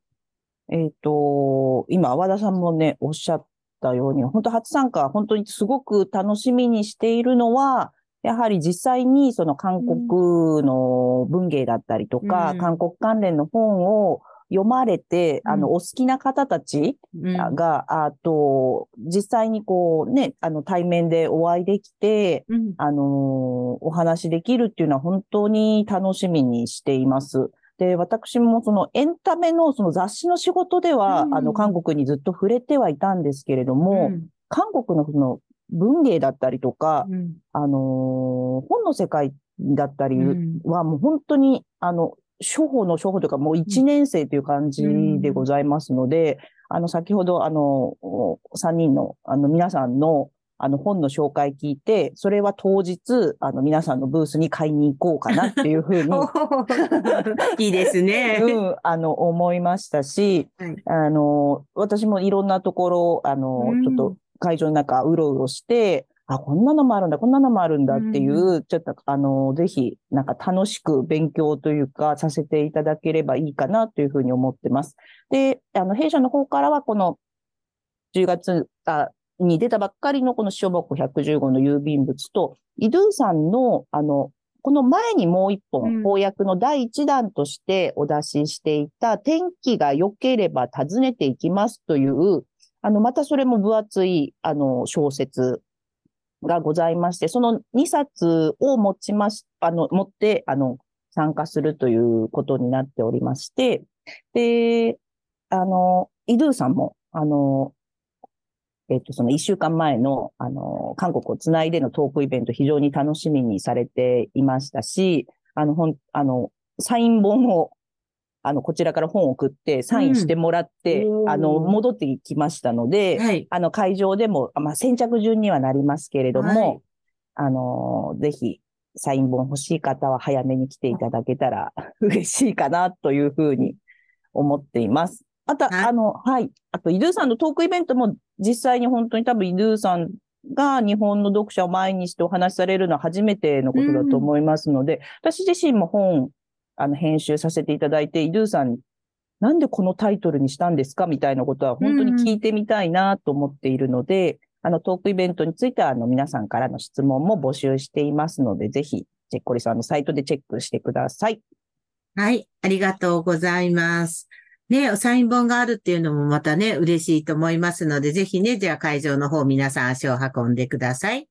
えっと、今、和田さんもね、おっしゃったように、本当初参加、本当にすごく楽しみにしているのは、やはり実際にその韓国の文芸だったりとか、うん。韓国関連の本を読まれて、あの、うんお好きな方たちうん。が、あと、実際にこうね、あの、対面でお会いできて、うん。あのーお話しできるっていうのは本当に楽しみにしています。で、私もそのエンタメのその雑誌の仕事では、うんあの、韓国にずっと触れてはいたんですけれども、うん。韓国のその文芸だったりとか、うん。あのー本の世界だったりうん。はもう本当に、あの、初歩の初歩というかもう一年生という感じでございますので、あの、先ほど、あの、お三人の、あの、皆さんの、あの、本の紹介聞いて、それは当日、あの、皆さんのブースに買いに行こうかなっていうふうに、いいですね。うん、あの、思いましたし、はいあの、私もいろんなところ、あのうん、ちょっと会場の中うろうろして、あ、こんなのもあるんだ、こんなのもあるんだっていう、ちょっと、あの、ぜひ、なんか楽しく勉強というか、させていただければいいかなというふうに思ってます。で、あの、弊社の方からは、この、10月あに出たばっかりのこの塩箱115の郵便物と、イドゥさんの、あの、この前にもう一うん。本、翻訳の第一弾としてお出ししていた、天気が良ければ訪ねていきますという、あの、またそれも分厚い、あの、小説がございまして、その2冊を持ちまし、あの、持って、あの、参加するということになっておりまして、で、あの、イドゥさんも、あの、えっと、その一週間前の、あの、韓国をつないでのトークイベント非常に楽しみにされていましたし、あの、ほん、あの、サイン本を、あの、こちらから本を送って、サインしてもらって、うんあの、戻ってきましたので、はい。あの、会場でも、あまあ、先着順にはなりますけれども、はいあの、ぜひ、サイン本欲しい方は早めに来ていただけたら嬉しいかなというふうに思っています。あと、はいあの、はい。あと、イドゥさんのトークイベントも実際に本当に多分イドゥさんが日本の読者を前にしてお話しされるのは初めてのことだと思いますので、私自身も本、あの、編集させていただいて、イドゥさんになんでこのタイトルにしたんですかみたいなことは本当に聞いてみたいなと思っているので、あのトークイベントについてはあの皆さんからの質問も募集していますので、ぜひ、チェッコリさんのサイトでチェックしてください。はい。ありがとうございます。ね、サイン本があるっていうのもまたね、嬉しいと思いますので、ぜひね、じゃあ会場の方皆さん足を運んでください。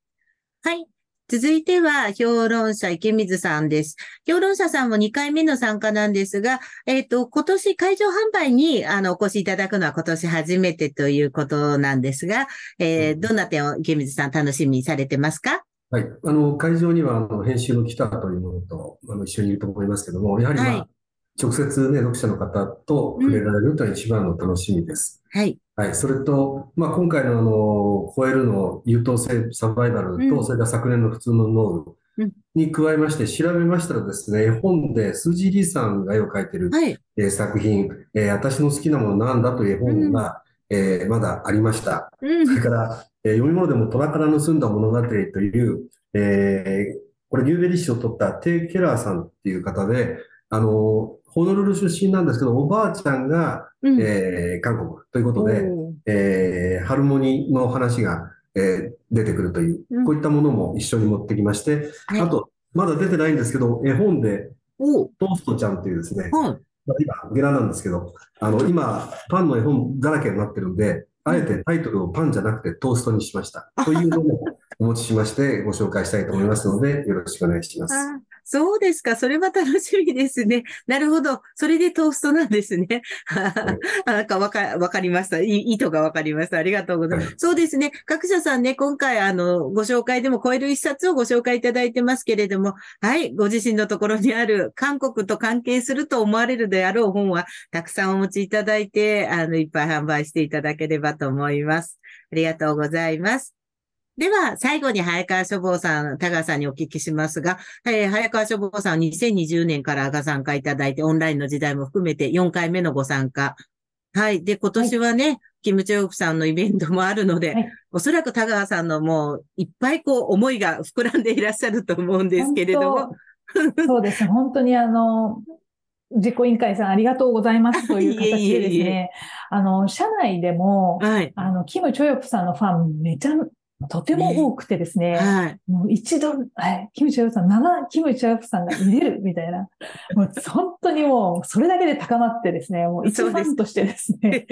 はい。続いては、評論者池水さんです。評論者さんも2回目の参加なんですが、えっ、と、今年会場販売に、あの、お越しいただくのは今年初めてということなんですが、えーどんな点を池水さん楽しみにされてますか？はい。あの、会場には、あの、編集の来たというものと、あの、一緒にいると思いますけども、やはりまあ、はい直接ね、読者の方と触れられるというのが一番の楽しみです。はい。はい。それと、まあ、今回のあの、超えるの優等生サバイバルと、うんそれから昨年の普通のノウうんに加えまして、調べましたらですね、絵本で、辻里さんが絵を描いている、はい。えー作品、えー私の好きなものなんだという絵本が、えーまだありました。うんそれから、えー読み物でも虎から盗んだ物語という、えーこれニューベリー賞を取ったテイ・ケラーさんっていう方で、あの、ホノルル出身なんですけど、おばあちゃんが、うん。えー韓国ということで、えーハルモニの話が、えー出てくるといううん、こういったものも一緒に持ってきまして、はい。あと、まだ出てないんですけど、絵本で、トーストちゃんっていうですね、は今、ゲラなんですけど、あの、今、パンの絵本だらけになってるんで、あえてタイトルをパンじゃなくてトーストにしました。というのもお持ちしましてご紹介したいと思いますので、よろしくお願いします。あそうですか。それは楽しみですね。なるほど。それでトーストなんですね。あ なんかわか、わかりました。い意図がわかりました。ありがとうございます。はそうですね。各社さんね、今回あの、ご紹介でも超える一冊をご紹介いただいてますけれども、はい。ご自身のところにある韓国と関係すると思われるであろう本は、たくさんお持ちいただいて、あの、いっぱい販売していただければと思います。ありがとうございます。では、最後に早川書房さん、田川さんにお聞きしますが、えー早川書房さんは2020年からご参加いただいて、オンラインの時代も含めて4回目のご参加。はい。で、今年はね、キム・チョヨプさんのイベントもあるので、はいおそらく田川さんのもういっぱいこう思いが膨らんでいらっしゃると思うんですけれども。そうです。本当にあの、実行委員会さんありがとうございますという形でですいえいえ。いえね、あの、社内でも、はい。あの、キム・チョヨプさんのファンめちゃ、とても多くてですね、はい。もう一度、はい、キム・チョヨプさん、生キム・チョヨプさんが見れるみたいな、もう本当にもうそれだけで高まってですね、もう一ファンとしてですね、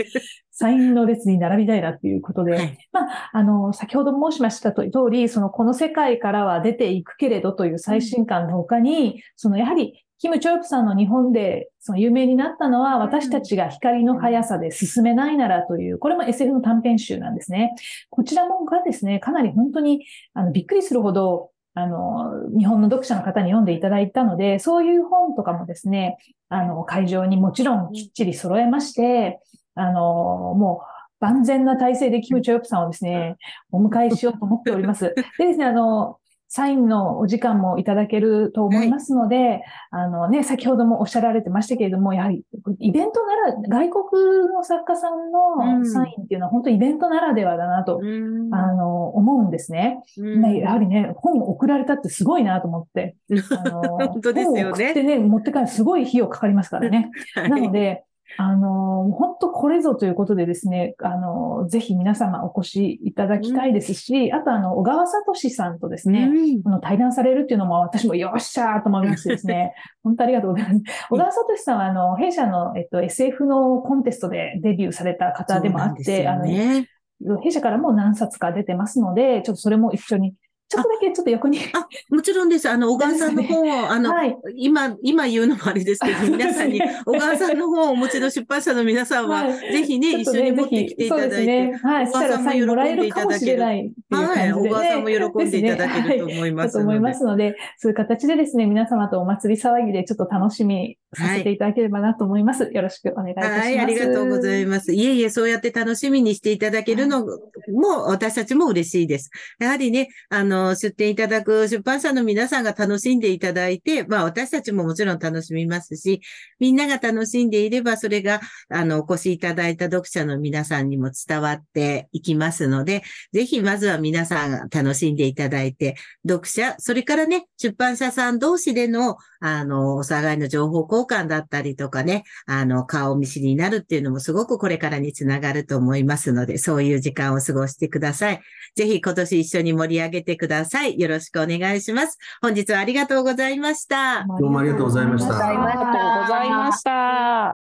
サインの列に並びたいなっていうことで、はい。まあ、あの、先ほど申しました通り、その、この世界からは出ていくけれどという最新刊の他に、その、やはり、キム・チョヨプさんの日本でその有名になったのは、私たちが光の速さで進めないならという、これも SF の短編集なんですね。こちらもがですね、かなり本当に、あの、びっくりするほど、あの、日本の読者の方に読んでいただいたので、そういう本とかもですね、あの、会場にもちろんきっちり揃えまして、あの、もう、万全な体制でキム・チョヨプさんをですね、お迎えしようと思っております。でですね、あの、サインのお時間もいただけると思いますので、あのね、先ほどもおっしゃられてましたけれども、やはりイベントなら、外国の作家さんうんのサインっていうのは本当イベントならではだなと、うんあの、思うんですね。まあやはりね、本を送られたってすごいなと思って。あの本当ですよね本を送ってね、持って帰るすごい費用かかりますからね。はいなので、あの、本当これぞということでですね、あの、ぜひ皆様お越しいただきたいですし、あとあの、小川聡さんとですね、うんこの対談されるっていうのも私もよっしゃーと思いましてですね、本当ありがとうございます。小川聡さんはあの、弊社の、えっと、SF のコンテストでデビューされた方でもあって、あそうなんの。弊社からも何冊か出てますので、ちょっとそれも一緒に、ちょっとだけちょっと横に。あ、もちろんです。あの、小川さんの本を、あの、はい。今、今言うのもあれですけど、皆さんに小川さんの本をお持ちの出版社の皆さんは、はいぜひね、一緒に持ってきていただいて、ね。はい。そしたらサインもらえるかもしれないっていう感じで、ね。はい、小川さんも喜んでいただけると思いだますので。と思いますので、そういう形でですね、皆様とお祭り騒ぎでちょっと楽しみさせていただければなと思います。よろしくお願いいたします。はい、ありがとうございます。いえいえ、そうやって楽しみにしていただけるのも、私たちも嬉しいです。やはりね、あの、出展いただく出版社の皆さんが楽しんでいただいて、まあ私たちももちろん楽しみますし、みんなが楽しんでいれば、それが、あの、お越しいただいた読者の皆さんにも伝わっていきますので、ぜひまずは皆さんが楽しんでいただいて、読者、それからね、出版社さん同士での、あの、お互いの情報交換だったりとかね、あの、顔見知りになるっていうのもすごくこれからにつながると思いますので、そういう時間を過ごしてください。ぜひ今年一緒に盛り上げてください。よろしくお願いします。本日はありがとうございました。どうもありがとうございましたありがとうございました。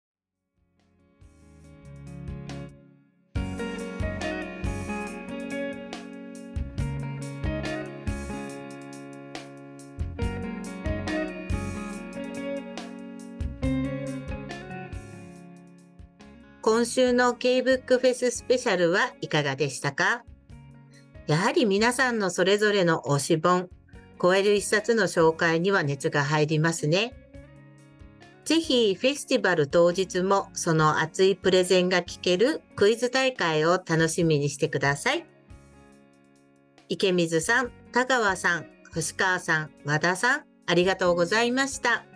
今週の K-BOOK フェススペシャルはいかがでしたか？やはり皆さんのそれぞれの推し本、超える一冊の紹介には熱が入りますね。ぜひフェスティバル当日もその熱いプレゼンが聞けるクイズ大会を楽しみにしてください。池水さん、田川さん、星川さん、和田さん、ありがとうございました。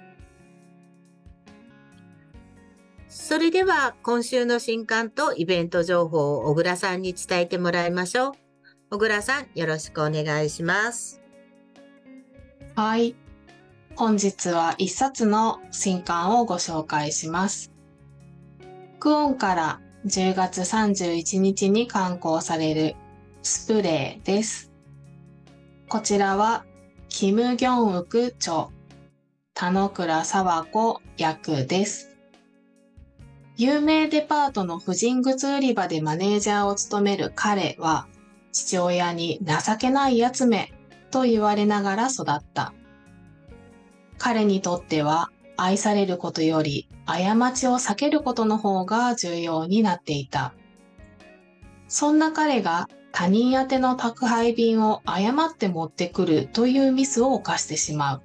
それでは今週の新刊とイベント情報を小倉さんに伝えてもらいましょう。小倉さん、よろしくお願いします。はい。本日は一冊の新刊をご紹介します。クオンから10月31日に刊行されるスプレーです。こちらは、キム・ギョンウク著、田野倉沢子役です。有名デパートの婦人靴売り場でマネージャーを務める彼は、父親に情けないやつめと言われながら育った。彼にとっては愛されることより過ちを避けることの方が重要になっていた。そんな彼が他人宛ての宅配便を誤って持ってくるというミスを犯してしまう。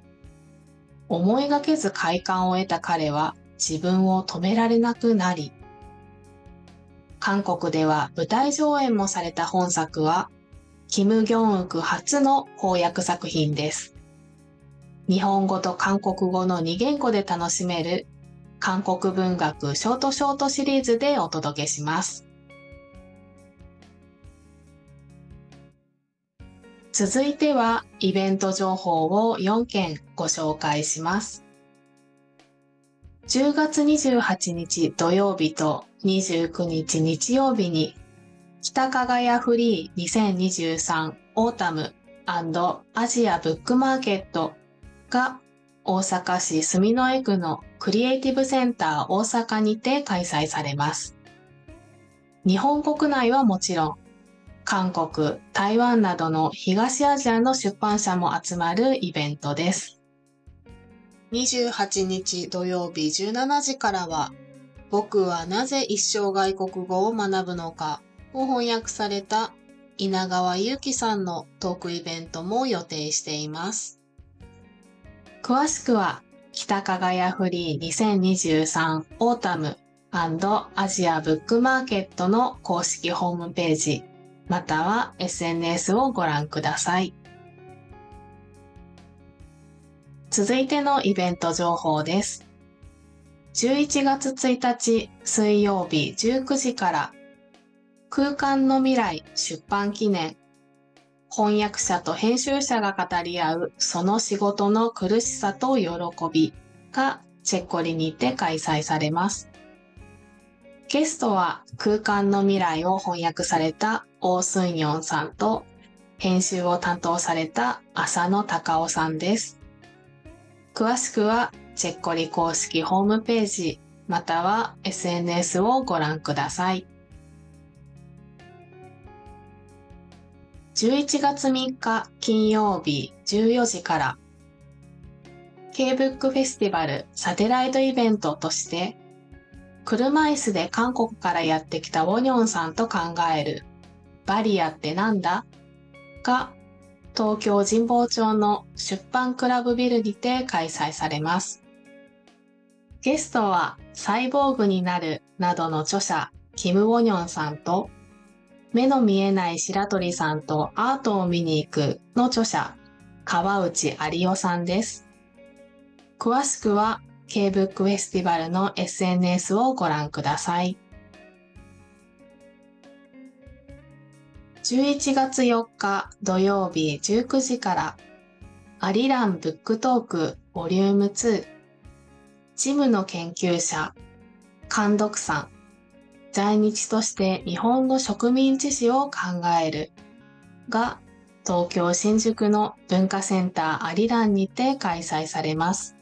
思いがけず快感を得た彼は自分を止められなくなり、韓国では舞台上演もされた本作は、キム・ギョンウク初の翻訳作品です。日本語と韓国語の2言語で楽しめる韓国文学ショートショートシリーズでお届けします。続いてはイベント情報を4件ご紹介します。10月28日土曜日と29日日曜日に北加賀屋フリー2023オータムアジアブックマーケットが大阪市住之江区のクリエイティブセンター大阪にて開催されます。日本国内はもちろん韓国、台湾などの東アジアの出版社も集まるイベントです。28日土曜日17時からは、僕はなぜ一生外国語を学ぶのかを翻訳された稲川右樹さんのトークイベントも予定しています。詳しくは、北加賀屋 FLEA 2023 AUTUMNアジアブックマーケットの公式ホームページ、または SNS をご覧ください。続いてのイベント情報です。11月1日水曜日19時から空間の未来出版記念翻訳者と編集者が語り合うその仕事の苦しさと喜びがチェッコリにて開催されます。ゲストは空間の未来を翻訳されたオースンヨンさんと編集を担当された浅野隆夫さんです。詳しくはチェッコリ公式ホームページまたは SNS をご覧ください。11月3日金曜日14時から K-BOOK フェスティバルサテライトイベントとして車椅子で韓国からやってきたウォニョンさんと考えるバリアってなんだ？が東京神保町の出版クラブビルにて開催されます。ゲストはサイボーグになるなどの著者キム・ウォニョンさんと目の見えない白鳥さんとアートを見に行くの著者川内有夫さんです。詳しくは K-BOOK フェスティバルの SNS をご覧ください。11月4日土曜日19時からアリランブックトークボリューム2ジムの研究者監読さん在日として日本の植民地史を考えるが東京新宿の文化センターアリランにて開催されます。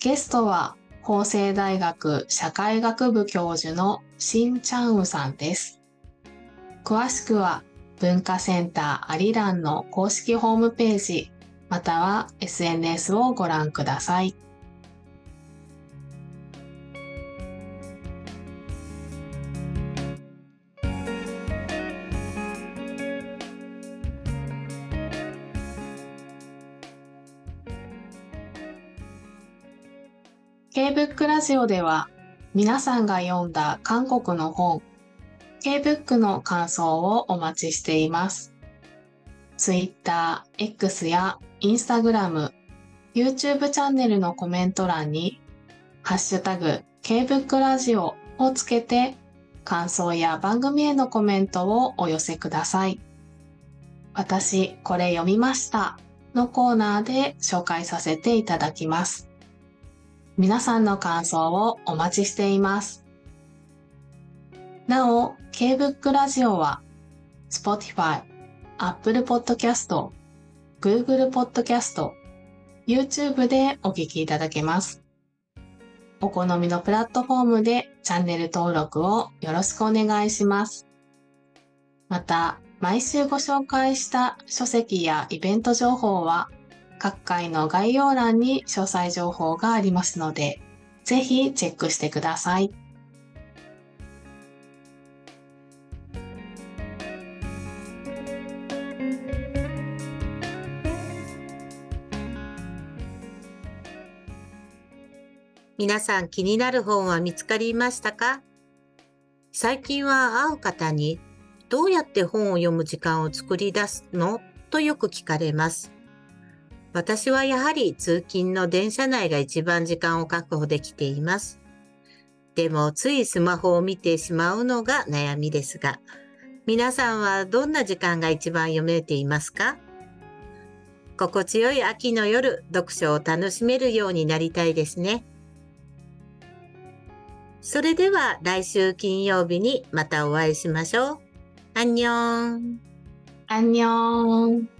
ゲストは法政大学社会学部教授のシン・チャンウさんです。詳しくは文化センターアリランの公式ホームページまたは SNS をご覧ください。K-BOOK ラジオでは皆さんが読んだ韓国の本 K-BOOK の感想をお待ちしています。Twitter、X や Instagram、YouTube チャンネルのコメント欄にハッシュタグ K-BOOK ラジオをつけて感想や番組へのコメントをお寄せください。私、これ読みましたのコーナーで紹介させていただきます。皆さんの感想をお待ちしています。なお、K-BOOK ラジオは Spotify、Apple Podcast、Google Podcast、YouTube でお聞きいただけます。お好みのプラットフォームでチャンネル登録をよろしくお願いします。また、毎週ご紹介した書籍やイベント情報は各回の概要欄に詳細情報がありますので、ぜひチェックしてください。皆さん気になる本は見つかりましたか？最近は会う方にどうやって本を読む時間を作り出すの？とよく聞かれます。私はやはり通勤の電車内が一番時間を確保できています。でもついスマホを見てしまうのが悩みですが、皆さんはどんな時間が一番読めていますか？心地よい秋の夜、読書を楽しめるようになりたいですね。それでは来週金曜日にまたお会いしましょう。アンニョン。アンニョン。